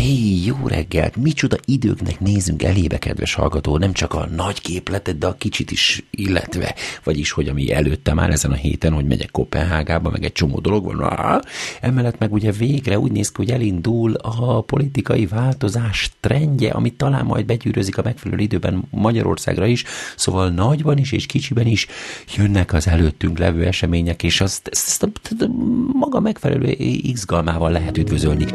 Hé, jó reggelt! Micsoda időknek nézünk elébe, kedves hallgató, nem csak a nagy képletet, de a kicsit is illetve, vagyis, hogy ami előtte már ezen a héten, hogy megyek Kopenhágába, meg egy csomó dolog van, Á, emellett meg ugye végre úgy néz ki, hogy elindul a politikai változás trendje, ami talán majd begyűrözik a megfelelő időben Magyarországra is, szóval nagyban is és kicsiben is jönnek az előttünk levő események, és azt, azt, azt maga megfelelő izgalmával lehet üdvözölni.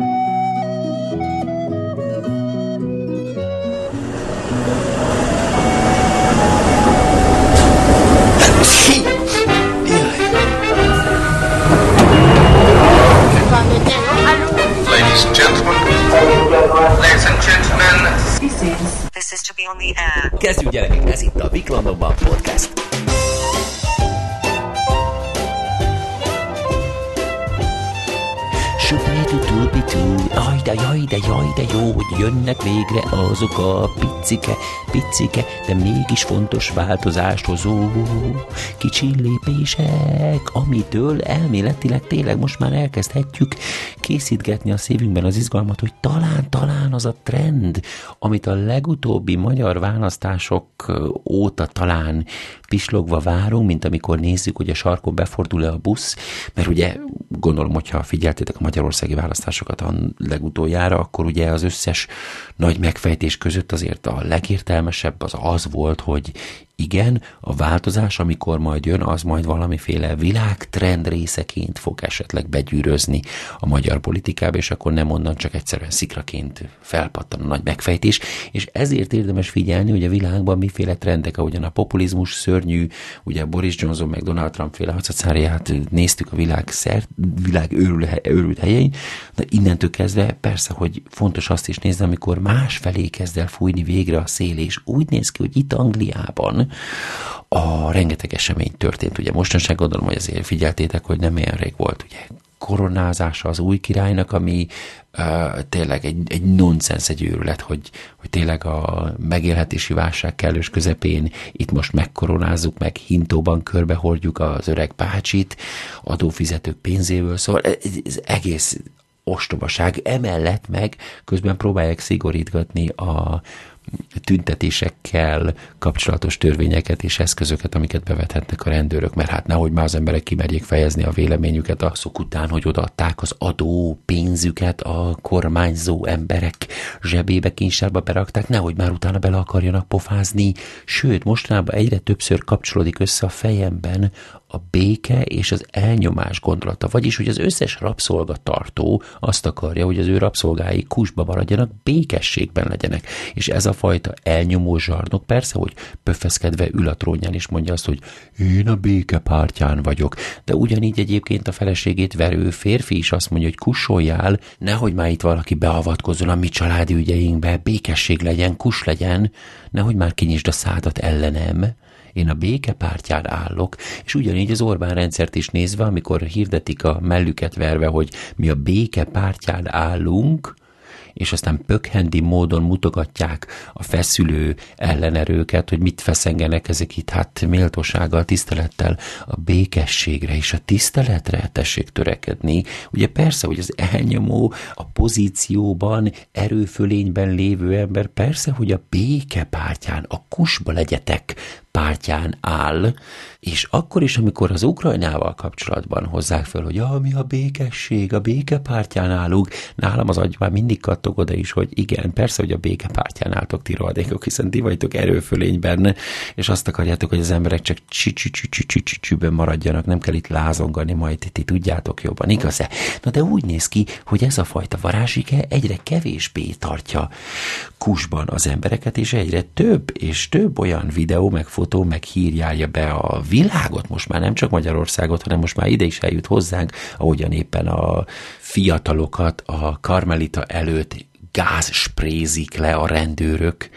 Kezdjük gyerekek, ez itt a Viklandokban Podcast. Supidudubidu, jaj de jaj jó, hogy jönnek végre azok a picike, picike, de mégis fontos változást hozó kicsi lépések, amitől elméletileg tényleg most már elkezdhetjük készítgetni a szívünkben az izgalmat, hogy talán, talán az a trend, amit a legutóbbi magyar választások óta talán pislogva várunk, mint amikor nézzük, hogy a sarkon befordul-e a busz, mert ugye gondolom, hogyha figyeltétek a magyarországi választásokat a legutoljára, akkor ugye az összes nagy megfejtés között azért a legértelmesebb az az volt, hogy igen, a változás, amikor majd jön, az majd valamiféle világtrend részeként fog esetleg begyűrözni a magyar politikába, és akkor nem onnan csak egyszerűen szikraként felpattan a nagy megfejtés, és ezért érdemes figyelni, hogy a világban miféle trendek, ahogyan a populizmus szörnyű, ugye Boris Johnson meg Donald Trump féle hacacáriát néztük a világ, szert, világ őrül, őrült helyein, de innentől kezdve persze, hogy fontos azt is nézni, amikor más felé kezd el fújni végre a szél, és úgy néz ki, hogy itt Angliában a rengeteg esemény történt. Ugye mostanság gondolom, hogy azért figyeltétek, hogy nem olyan rég volt, ugye koronázása az új királynak, ami uh, tényleg egy, egy nonsens, egy őrület, hogy, hogy tényleg a megélhetési válság kellős közepén itt most megkoronázzuk, meg hintóban körbehordjuk az öreg bácsit, adófizetők pénzéből, szóval ez, ez egész ostobaság. Emellett meg közben próbálják szigorítgatni a, tüntetésekkel kapcsolatos törvényeket és eszközöket, amiket bevethetnek a rendőrök, mert hát nehogy már az emberek kimerjék fejezni a véleményüket azok után, hogy odaadták az adó pénzüket a kormányzó emberek zsebébe, kincstárba berakták, nehogy már utána bele akarjanak pofázni, sőt, mostanában egyre többször kapcsolódik össze a fejemben a béke és az elnyomás gondolata, vagyis, hogy az összes rabszolgatartó azt akarja, hogy az ő rabszolgái kusba maradjanak, békességben legyenek. És ez a fajta elnyomó zsarnok persze, hogy pöffeszkedve ül a trónján és mondja azt, hogy én a béke pártján vagyok. De ugyanígy egyébként a feleségét verő férfi is azt mondja, hogy kussoljál, nehogy már itt valaki beavatkozzon a mi családi ügyeinkbe, békesség legyen, kus legyen, nehogy már kinyisd a szádat ellenem én a béke pártján állok, és ugyanígy az Orbán rendszert is nézve, amikor hirdetik a mellüket verve, hogy mi a béke pártján állunk, és aztán pökhendi módon mutogatják a feszülő ellenerőket, hogy mit feszengenek ezek itt, hát méltósággal, tisztelettel a békességre és a tiszteletre tessék törekedni. Ugye persze, hogy az elnyomó a pozícióban, erőfölényben lévő ember persze, hogy a béke pártján, a kusba legyetek pártján áll, és akkor is, amikor az Ukrajnával kapcsolatban hozzák föl, hogy ja, mi a békesség, a béke pártján állunk, nálam az agy már mindig kattog oda is, hogy igen, persze, hogy a béke pártján álltok ti rohadékok, hiszen ti vagytok erőfölényben, és azt akarjátok, hogy az emberek csak csüben maradjanak, nem kell itt lázongani, majd ti jobban, igaz-e? De úgy néz ki, hogy ez a fajta varázsike egyre kevésbé tartja kusban az embereket, és egyre több és több olyan videó, meg fotó, meg hír járja be a világot, most már nem csak Magyarországot, hanem most már ide is eljut hozzánk, ahogyan éppen a fiatalokat a karmelita előtt gáz sprézik le a rendőrök.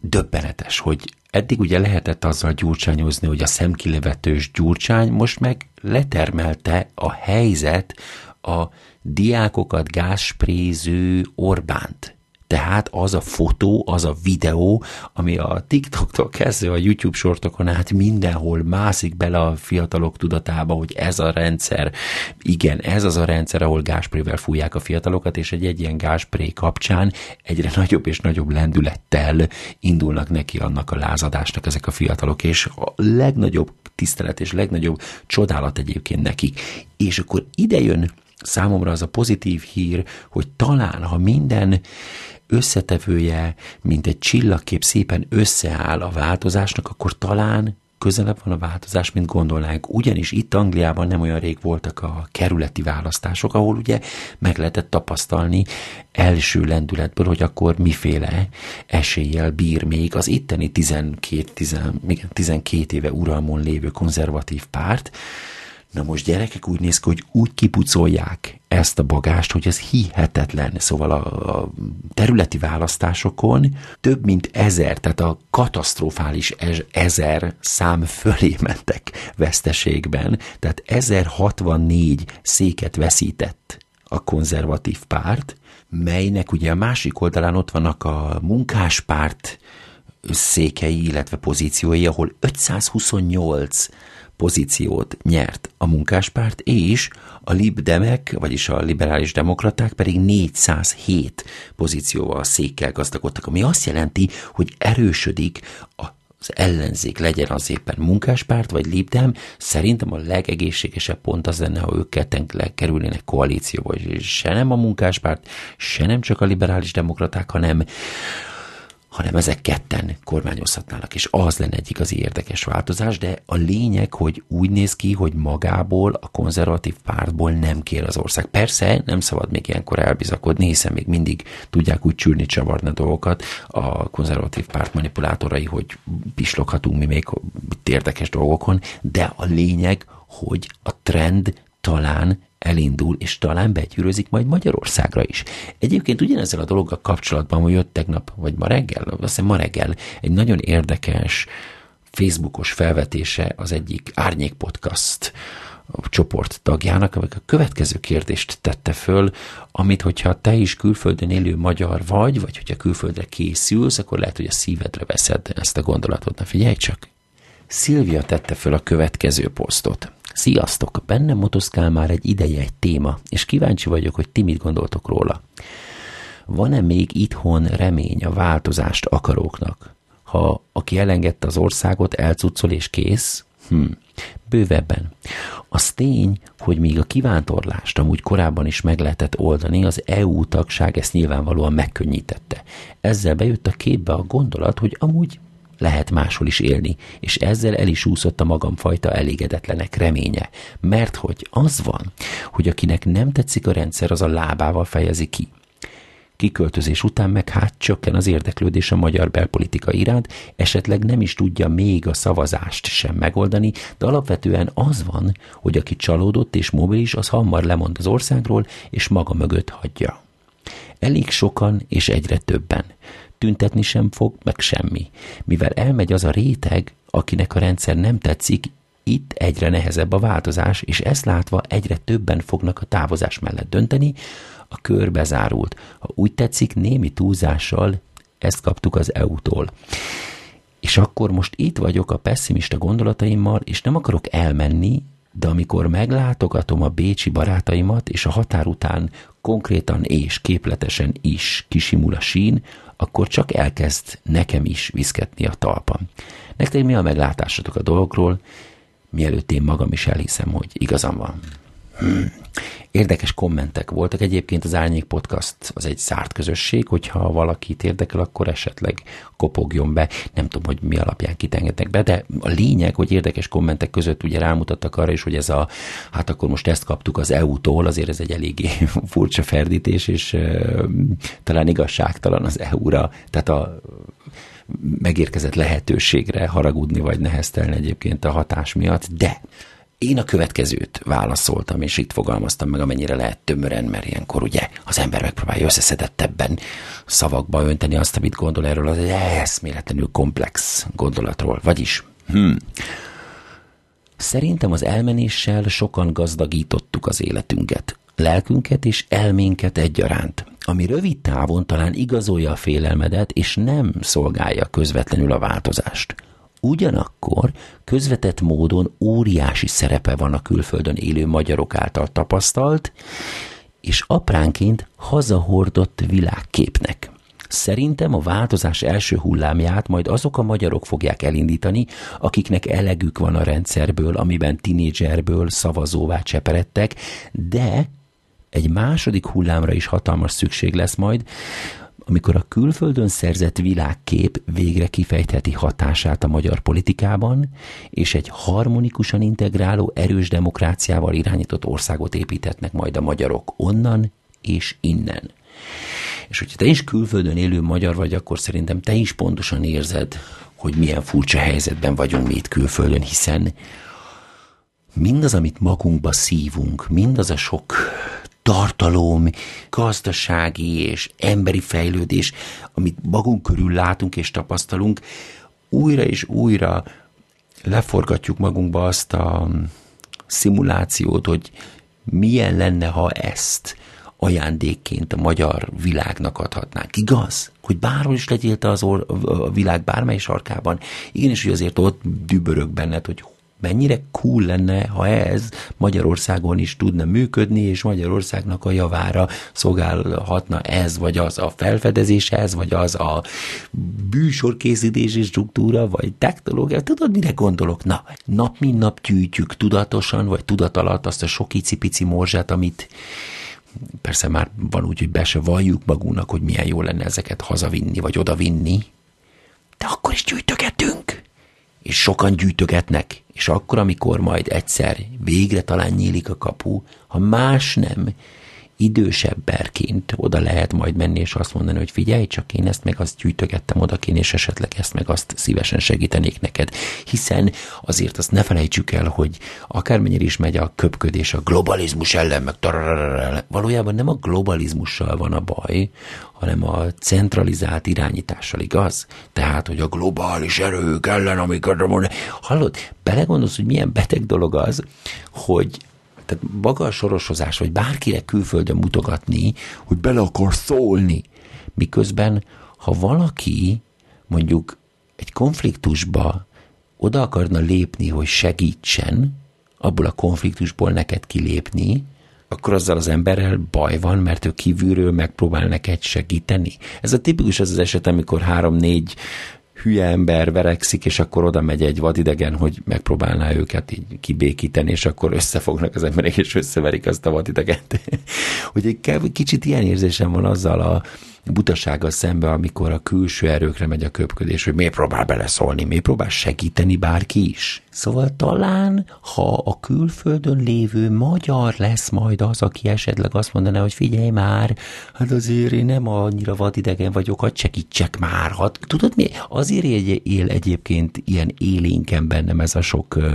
Döbbenetes, hogy eddig ugye lehetett azzal gyurcsányozni, hogy a szemkilevetős gyurcsány most meg letermelte a helyzet a diákokat gázspréző Orbánt. Tehát az a fotó, az a videó, ami a TikToktól kezdve a YouTube sortokon át mindenhol mászik bele a fiatalok tudatába, hogy ez a rendszer, igen, ez az a rendszer, ahol gásprével fújják a fiatalokat, és egy, egy ilyen gáspré kapcsán egyre nagyobb és nagyobb lendülettel indulnak neki annak a lázadásnak ezek a fiatalok, és a legnagyobb tisztelet és legnagyobb csodálat egyébként nekik. És akkor ide jön számomra az a pozitív hír, hogy talán, ha minden összetevője, mint egy csillagkép szépen összeáll a változásnak, akkor talán közelebb van a változás, mint gondolnánk. Ugyanis itt Angliában nem olyan rég voltak a kerületi választások, ahol ugye meg lehetett tapasztalni első lendületből, hogy akkor miféle eséllyel bír még az itteni 12, 10, 12 éve uralmon lévő konzervatív párt, Na most gyerekek úgy néz ki, hogy úgy kipucolják ezt a bagást, hogy ez hihetetlen. Szóval a, a területi választásokon több mint ezer, tehát a katasztrofális ezer szám fölé mentek veszteségben, tehát 1064 széket veszített a konzervatív párt, melynek ugye a másik oldalán ott vannak a munkáspárt székei, illetve pozíciói, ahol 528 pozíciót nyert a munkáspárt, és a libdemek, vagyis a liberális demokraták pedig 407 pozícióval székkel gazdagodtak, ami azt jelenti, hogy erősödik a az ellenzék legyen az éppen munkáspárt vagy libdem, szerintem a legegészségesebb pont az lenne, ha ők ketten kerülnének koalícióba, és se nem a munkáspárt, se nem csak a liberális demokraták, hanem hanem ezek ketten kormányozhatnának, és az lenne egy igazi érdekes változás, de a lényeg, hogy úgy néz ki, hogy magából, a konzervatív pártból nem kér az ország. Persze nem szabad még ilyenkor elbizakodni, hiszen még mindig tudják úgy csülni, csavarni a dolgokat a konzervatív párt manipulátorai, hogy pisloghatunk mi még érdekes dolgokon, de a lényeg, hogy a trend talán elindul, és talán begyűrözik majd Magyarországra is. Egyébként ugyanezzel a dologgal kapcsolatban, hogy jött tegnap, vagy ma reggel, azt hiszem ma reggel, egy nagyon érdekes Facebookos felvetése az egyik Árnyék Podcast csoport tagjának, amely a következő kérdést tette föl, amit hogyha te is külföldön élő magyar vagy, vagy hogyha külföldre készülsz, akkor lehet, hogy a szívedre veszed ezt a gondolatot. Na figyelj csak! Szilvia tette föl a következő posztot. Sziasztok! Bennem motoszkál már egy ideje egy téma, és kíváncsi vagyok, hogy ti mit gondoltok róla. Van-e még itthon remény a változást akaróknak? Ha aki elengedte az országot, elcuccol és kész? Hm. Bővebben. Az tény, hogy még a kívántorlást amúgy korábban is meg lehetett oldani, az EU tagság ezt nyilvánvalóan megkönnyítette. Ezzel bejött a képbe a gondolat, hogy amúgy lehet máshol is élni, és ezzel el is úszott a magamfajta elégedetlenek reménye. Mert hogy az van, hogy akinek nem tetszik a rendszer, az a lábával fejezi ki. Kiköltözés után meg hát csökken az érdeklődés a magyar belpolitika iránt, esetleg nem is tudja még a szavazást sem megoldani, de alapvetően az van, hogy aki csalódott és mobilis, az hamar lemond az országról, és maga mögött hagyja. Elég sokan és egyre többen tüntetni sem fog, meg semmi. Mivel elmegy az a réteg, akinek a rendszer nem tetszik, itt egyre nehezebb a változás, és ezt látva egyre többen fognak a távozás mellett dönteni, a kör bezárult. Ha úgy tetszik, némi túlzással ezt kaptuk az EU-tól. És akkor most itt vagyok a pessimista gondolataimmal, és nem akarok elmenni, de amikor meglátogatom a bécsi barátaimat, és a határ után konkrétan és képletesen is kisimul a sín, akkor csak elkezd nekem is viszketni a talpam. Nektek mi a meglátásotok a dolgokról, mielőtt én magam is elhiszem, hogy igazam van. Érdekes kommentek voltak. Egyébként az Árnyék Podcast az egy zárt közösség, hogyha valakit érdekel, akkor esetleg kopogjon be. Nem tudom, hogy mi alapján kitengetnek be, de a lényeg, hogy érdekes kommentek között ugye rámutattak arra is, hogy ez a, hát akkor most ezt kaptuk az EU-tól, azért ez egy eléggé furcsa ferdítés, és uh, talán igazságtalan az EU-ra, tehát a megérkezett lehetőségre haragudni vagy neheztelni egyébként a hatás miatt, de én a következőt válaszoltam, és itt fogalmaztam meg, amennyire lehet tömören, mert ilyenkor ugye az ember megpróbálja összeszedettebben szavakba önteni azt, amit gondol erről az eszméletlenül komplex gondolatról. Vagyis, hmm, Szerintem az elmenéssel sokan gazdagítottuk az életünket. lelkünket és elménket egyaránt, ami rövid távon talán igazolja a félelmedet, és nem szolgálja közvetlenül a változást. Ugyanakkor közvetett módon óriási szerepe van a külföldön élő magyarok által tapasztalt, és apránként hazahordott világképnek. Szerintem a változás első hullámját majd azok a magyarok fogják elindítani, akiknek elegük van a rendszerből, amiben tinédzserből szavazóvá cseperedtek, de egy második hullámra is hatalmas szükség lesz majd, amikor a külföldön szerzett világkép végre kifejtheti hatását a magyar politikában, és egy harmonikusan integráló, erős demokráciával irányított országot építetnek majd a magyarok onnan és innen. És hogyha te is külföldön élő magyar vagy, akkor szerintem te is pontosan érzed, hogy milyen furcsa helyzetben vagyunk mi itt külföldön, hiszen mindaz, amit magunkba szívunk, mindaz a sok tartalom, gazdasági és emberi fejlődés, amit magunk körül látunk és tapasztalunk, újra és újra leforgatjuk magunkba azt a szimulációt, hogy milyen lenne, ha ezt ajándékként a magyar világnak adhatnánk. Igaz? Hogy bárhol is legyél te az or- a világ bármely sarkában, igenis, hogy azért ott dübörög benned, hogy mennyire cool lenne, ha ez Magyarországon is tudna működni, és Magyarországnak a javára szolgálhatna ez, vagy az a felfedezés, ez, vagy az a bűsorkészítési struktúra, vagy technológia. Tudod, mire gondolok? Na, nap mint nap gyűjtjük tudatosan, vagy tudat alatt azt a sok icipici morzsát, amit persze már van úgy, hogy be se valljuk magunknak, hogy milyen jó lenne ezeket hazavinni, vagy odavinni, de akkor is gyűjtögetünk és sokan gyűjtögetnek, és akkor, amikor majd egyszer végre talán nyílik a kapu, ha más nem, idősebberként oda lehet majd menni, és azt mondani, hogy figyelj, csak én ezt meg azt gyűjtögettem odaként, és esetleg ezt meg azt szívesen segítenék neked. Hiszen azért azt ne felejtsük el, hogy akármennyire is megy a köpködés a globalizmus ellen, meg valójában nem a globalizmussal van a baj, hanem a centralizált irányítással, igaz? Tehát, hogy a globális erők ellen, amiket mondani. Hallod, belegondolsz, hogy milyen beteg dolog az, hogy tehát maga a sorosozás, vagy bárkire külföldön mutogatni, hogy bele akar szólni. Miközben, ha valaki mondjuk egy konfliktusba oda akarna lépni, hogy segítsen, abból a konfliktusból neked kilépni, akkor azzal az emberrel baj van, mert ő kívülről megpróbál neked segíteni. Ez a tipikus az az eset, amikor három-négy hülye ember verekszik, és akkor oda megy egy vadidegen, hogy megpróbálná őket így kibékíteni, és akkor összefognak az emberek, és összeverik azt a vadidegent. hogy egy kicsit ilyen érzésem van azzal a butasággal szembe, amikor a külső erőkre megy a köpködés, hogy miért próbál beleszólni, miért próbál segíteni bárki is. Szóval talán, ha a külföldön lévő magyar lesz majd az, aki esetleg azt mondaná, hogy figyelj már, hát azért én nem annyira vadidegen vagyok, hogy segítsek már. Hát, tudod mi? Azért él egyébként ilyen élénken bennem ez a sok uh,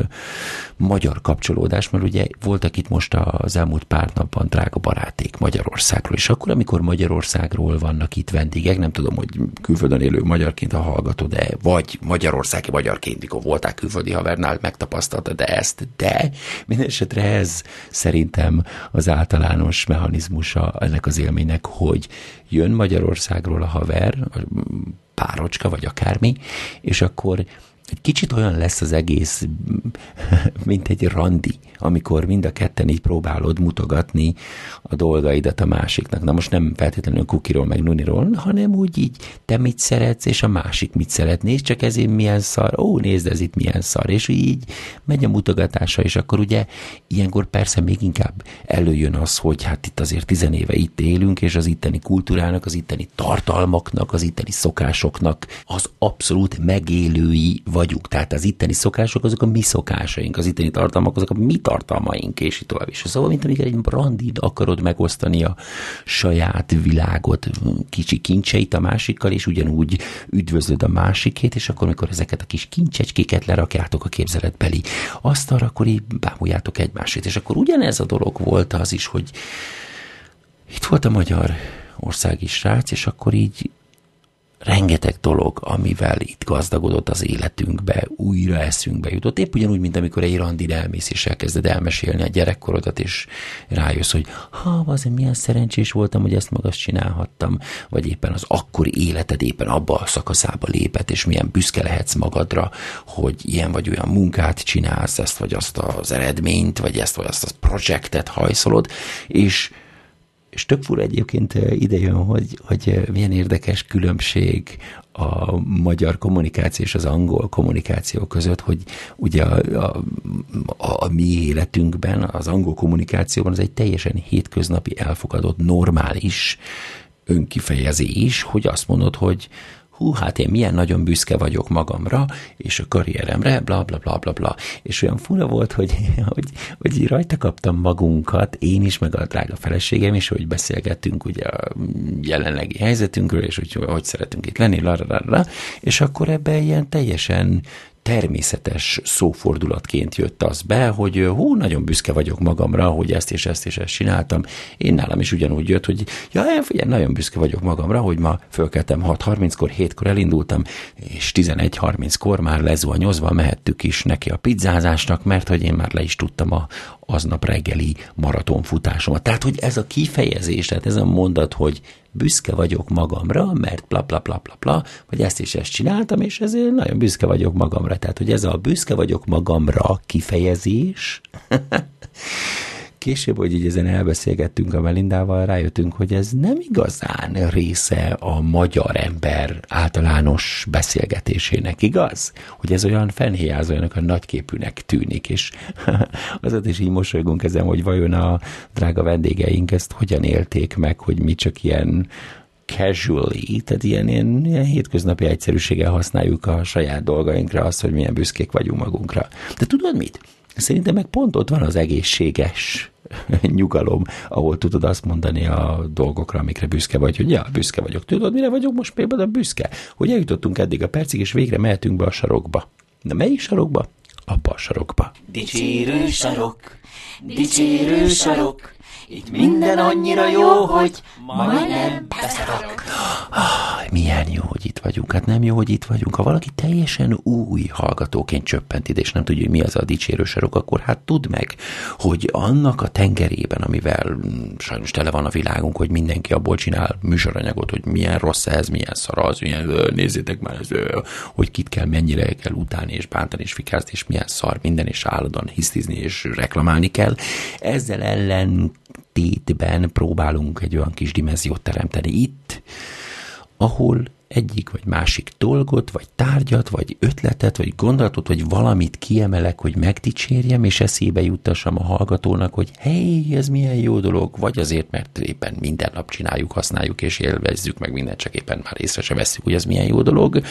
magyar kapcsolódás, mert ugye voltak itt most az elmúlt pár napban drága baráték Magyarországról, és akkor, amikor Magyarországról vannak itt vendégek, nem tudom, hogy külföldön élő magyarként a hallgató, de vagy magyarországi magyarként, mikor voltál külföldi havernál, megtapasztaltad ezt, de mindesetre ez szerintem az általános mechanizmusa ennek az élménynek, hogy jön Magyarországról a haver, párocska, vagy akármi, és akkor egy kicsit olyan lesz az egész, mint egy randi, amikor mind a ketten így próbálod mutogatni a dolgaidat a másiknak. Na most nem feltétlenül kukiról meg nuniról, hanem úgy így te mit szeretsz, és a másik mit szeret. Nézd csak ez én milyen szar, ó, nézd ez itt milyen szar, és így megy a mutogatása, és akkor ugye ilyenkor persze még inkább előjön az, hogy hát itt azért tizenéve itt élünk, és az itteni kultúrának, az itteni tartalmaknak, az itteni szokásoknak az abszolút megélői vagyunk. Tehát az itteni szokások azok a mi szokásaink, az itteni tartalmak azok a mi tartalmaink, és így tovább is. Szóval, mint amikor egy brandin akarod megosztani a saját világot, kicsi kincseit a másikkal, és ugyanúgy üdvözlöd a másikét, és akkor, amikor ezeket a kis kincsecskéket lerakjátok a képzeletbeli asztalra, akkor így bámuljátok egymásét. És akkor ugyanez a dolog volt az is, hogy itt volt a magyar országi srác, és akkor így rengeteg dolog, amivel itt gazdagodott az életünkbe, újra eszünkbe jutott. Épp ugyanúgy, mint amikor egy randin elmész, és elkezded elmesélni a gyerekkorodat, és rájössz, hogy ha, azért milyen szerencsés voltam, hogy ezt magas csinálhattam, vagy éppen az akkori életed éppen abba a szakaszába lépett, és milyen büszke lehetsz magadra, hogy ilyen vagy olyan munkát csinálsz, ezt vagy azt az eredményt, vagy ezt vagy azt a projektet hajszolod, és és tök fura egyébként ide jön, hogy, hogy milyen érdekes különbség a magyar kommunikáció és az angol kommunikáció között, hogy ugye a, a, a, a mi életünkben, az angol kommunikációban az egy teljesen hétköznapi elfogadott, normális önkifejezés, hogy azt mondod, hogy hú, hát én milyen nagyon büszke vagyok magamra, és a karrieremre, bla bla bla bla bla. És olyan fura volt, hogy, hogy, hogy rajta kaptam magunkat, én is, meg a drága feleségem is, hogy beszélgettünk ugye a jelenlegi helyzetünkről, és hogy hogy szeretünk itt lenni, la, la, la, és akkor ebbe ilyen teljesen természetes szófordulatként jött az be, hogy hú, nagyon büszke vagyok magamra, hogy ezt és ezt és ezt csináltam. Én nálam is ugyanúgy jött, hogy ja, figyelj, nagyon büszke vagyok magamra, hogy ma fölkeltem 6.30-kor, 7-kor elindultam, és 11.30-kor már lezuhanyozva mehettük is neki a pizzázásnak, mert hogy én már le is tudtam a, aznap reggeli maratonfutásomat. Tehát, hogy ez a kifejezés, tehát ez a mondat, hogy büszke vagyok magamra, mert bla bla bla bla bla, vagy ezt és ezt csináltam, és ezért nagyon büszke vagyok magamra. Tehát, hogy ez a büszke vagyok magamra kifejezés, később, hogy így ezen elbeszélgettünk a Melindával, rájöttünk, hogy ez nem igazán része a magyar ember általános beszélgetésének, igaz? Hogy ez olyan fenhéjázó, olyan a nagyképűnek tűnik, és azat is így mosolygunk ezen, hogy vajon a drága vendégeink ezt hogyan élték meg, hogy mi csak ilyen casually, tehát ilyen, ilyen, ilyen hétköznapi egyszerűséggel használjuk a saját dolgainkra azt, hogy milyen büszkék vagyunk magunkra. De tudod mit? Szerintem meg pont ott van az egészséges nyugalom, ahol tudod azt mondani a dolgokra, amikre büszke vagy, hogy ja, büszke vagyok. Tudod, mire vagyok most például büszke? Hogy eljutottunk eddig a percig, és végre mehetünk be a sarokba. De melyik sarokba? Abba a sarokba. Dicsérő sarok, dicsérő sarok, itt minden annyira jó, hogy majdnem beszarok. Ah, milyen jó, hogy itt vagyunk. Hát nem jó, hogy itt vagyunk. Ha valaki teljesen új hallgatóként csöppent ide, és nem tudja, hogy mi az a dicsérő sarok, akkor hát tudd meg, hogy annak a tengerében, amivel mm, sajnos tele van a világunk, hogy mindenki abból csinál műsoranyagot, hogy milyen rossz ez, milyen szar az, milyen, nézzétek már, ez, hogy kit kell, mennyire kell utálni, és bántani, és fikázni, és milyen szar minden, és állandóan hisztizni, és reklamálni kell. Ezzel ellen tétben próbálunk egy olyan kis dimenziót teremteni itt, ahol egyik vagy másik dolgot, vagy tárgyat, vagy ötletet, vagy gondolatot, vagy valamit kiemelek, hogy megdicsérjem, és eszébe juttassam a hallgatónak, hogy hé, ez milyen jó dolog, vagy azért, mert éppen minden nap csináljuk, használjuk, és élvezzük meg mindent, csak éppen már észre se veszük, hogy ez milyen jó dolog,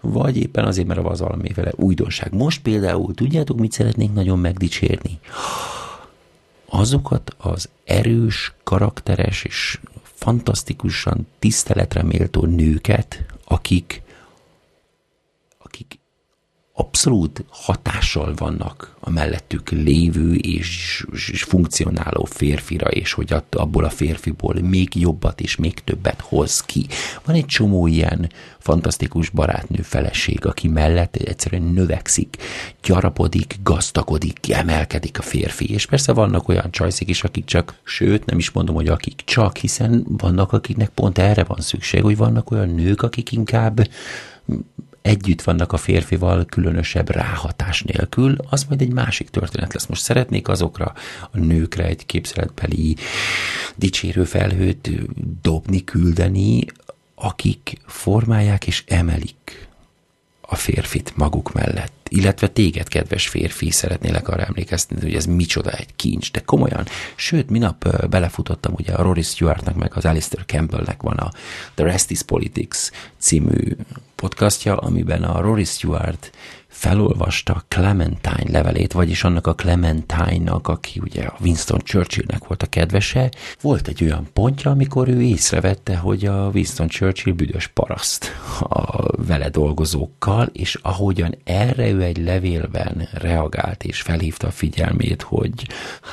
vagy éppen azért, mert az valami vele újdonság. Most például, tudjátok, mit szeretnénk nagyon megdicsérni? Azokat az erős, karakteres és fantasztikusan tiszteletre méltó nőket, akik, akik abszolút hatással vannak a mellettük lévő és, és funkcionáló férfira, és hogy abból a férfiból még jobbat és még többet hoz ki. Van egy csomó ilyen fantasztikus barátnő feleség, aki mellett egyszerűen növekszik, gyarapodik, gazdagodik, emelkedik a férfi. És persze vannak olyan csajszik is, akik csak, sőt nem is mondom, hogy akik csak, hiszen vannak, akiknek pont erre van szükség, hogy vannak olyan nők, akik inkább együtt vannak a férfival különösebb ráhatás nélkül, az majd egy másik történet lesz. Most szeretnék azokra a nőkre egy képzeletbeli dicsérő felhőt dobni, küldeni, akik formálják és emelik a férfit maguk mellett. Illetve téged, kedves férfi, szeretnélek arra emlékeztetni, hogy ez micsoda egy kincs, de komolyan. Sőt, minap belefutottam ugye a Rory Stewartnak, meg az Alistair Campbellnek van a The Rest is Politics című podcastja, amiben a Rory Stewart felolvasta Clementine levelét, vagyis annak a Clementine-nak, aki ugye a Winston Churchillnek volt a kedvese, volt egy olyan pontja, amikor ő észrevette, hogy a Winston Churchill büdös paraszt a vele dolgozókkal, és ahogyan erre ő egy levélben reagált és felhívta a figyelmét, hogy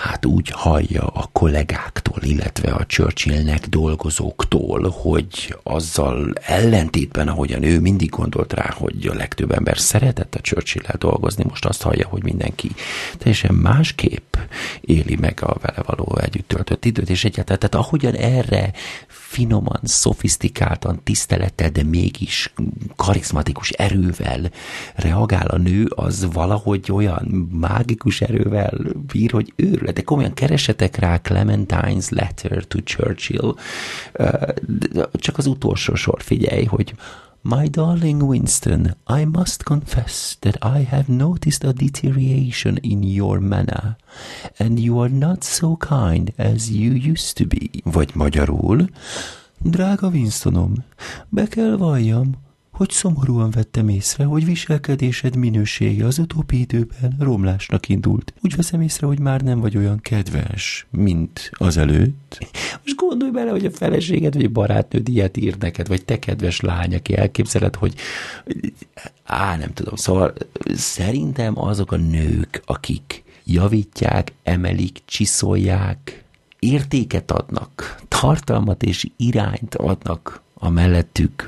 hát úgy hallja a kollégáktól, illetve a Churchillnek dolgozóktól, hogy azzal ellentétben, ahogyan ő mindig gondolt rá, hogy a legtöbb ember szeretett a churchill dolgozni, most azt hallja, hogy mindenki teljesen másképp éli meg a vele való együtt töltött időt, és egyáltalán, tehát ahogyan erre finoman, szofisztikáltan, tisztelettel, de mégis karizmatikus erővel reagál a nő, az valahogy olyan mágikus erővel bír, hogy őrület. De komolyan keresetek rá Clementine's Letter to Churchill, csak az utolsó sor figyelj, hogy My darling Winston, I must confess that I have noticed a deterioration in your manner, and you are not so kind as you used to be. Vagy magyarul, drága Winstonom, be kell valljam, hogy szomorúan vettem észre, hogy viselkedésed minősége az utóbbi időben romlásnak indult. Úgy veszem észre, hogy már nem vagy olyan kedves, mint az előtt. Most gondolj bele, hogy a feleséged vagy a barátnőd ilyet ír neked, vagy te kedves lány, aki elképzeled, hogy á, nem tudom, szóval szerintem azok a nők, akik javítják, emelik, csiszolják, értéket adnak, tartalmat és irányt adnak a mellettük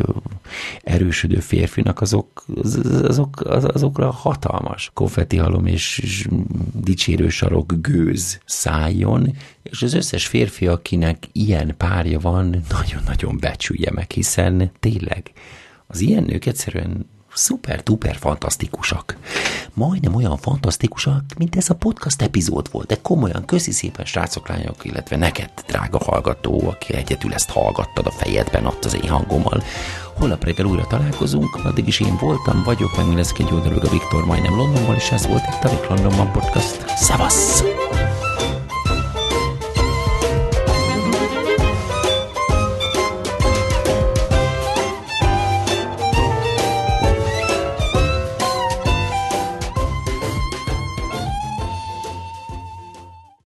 erősödő férfinak, azok, azok, azokra hatalmas konfetti halom és dicsérő sarok gőz szálljon, és az összes férfi, akinek ilyen párja van, nagyon-nagyon becsülje meg, hiszen tényleg az ilyen nők egyszerűen szuper-duper fantasztikusak. Majdnem olyan fantasztikusak, mint ez a podcast epizód volt, de komolyan köszi szépen srácok, lányok, illetve neked, drága hallgató, aki egyedül ezt hallgattad a fejedben, ott az én hangommal. Holnap reggel újra találkozunk, addig is én voltam, vagyok, meg lesz egy oldalú a Viktor majdnem Londonban, és ez volt itt a Londonban podcast. Szevasz!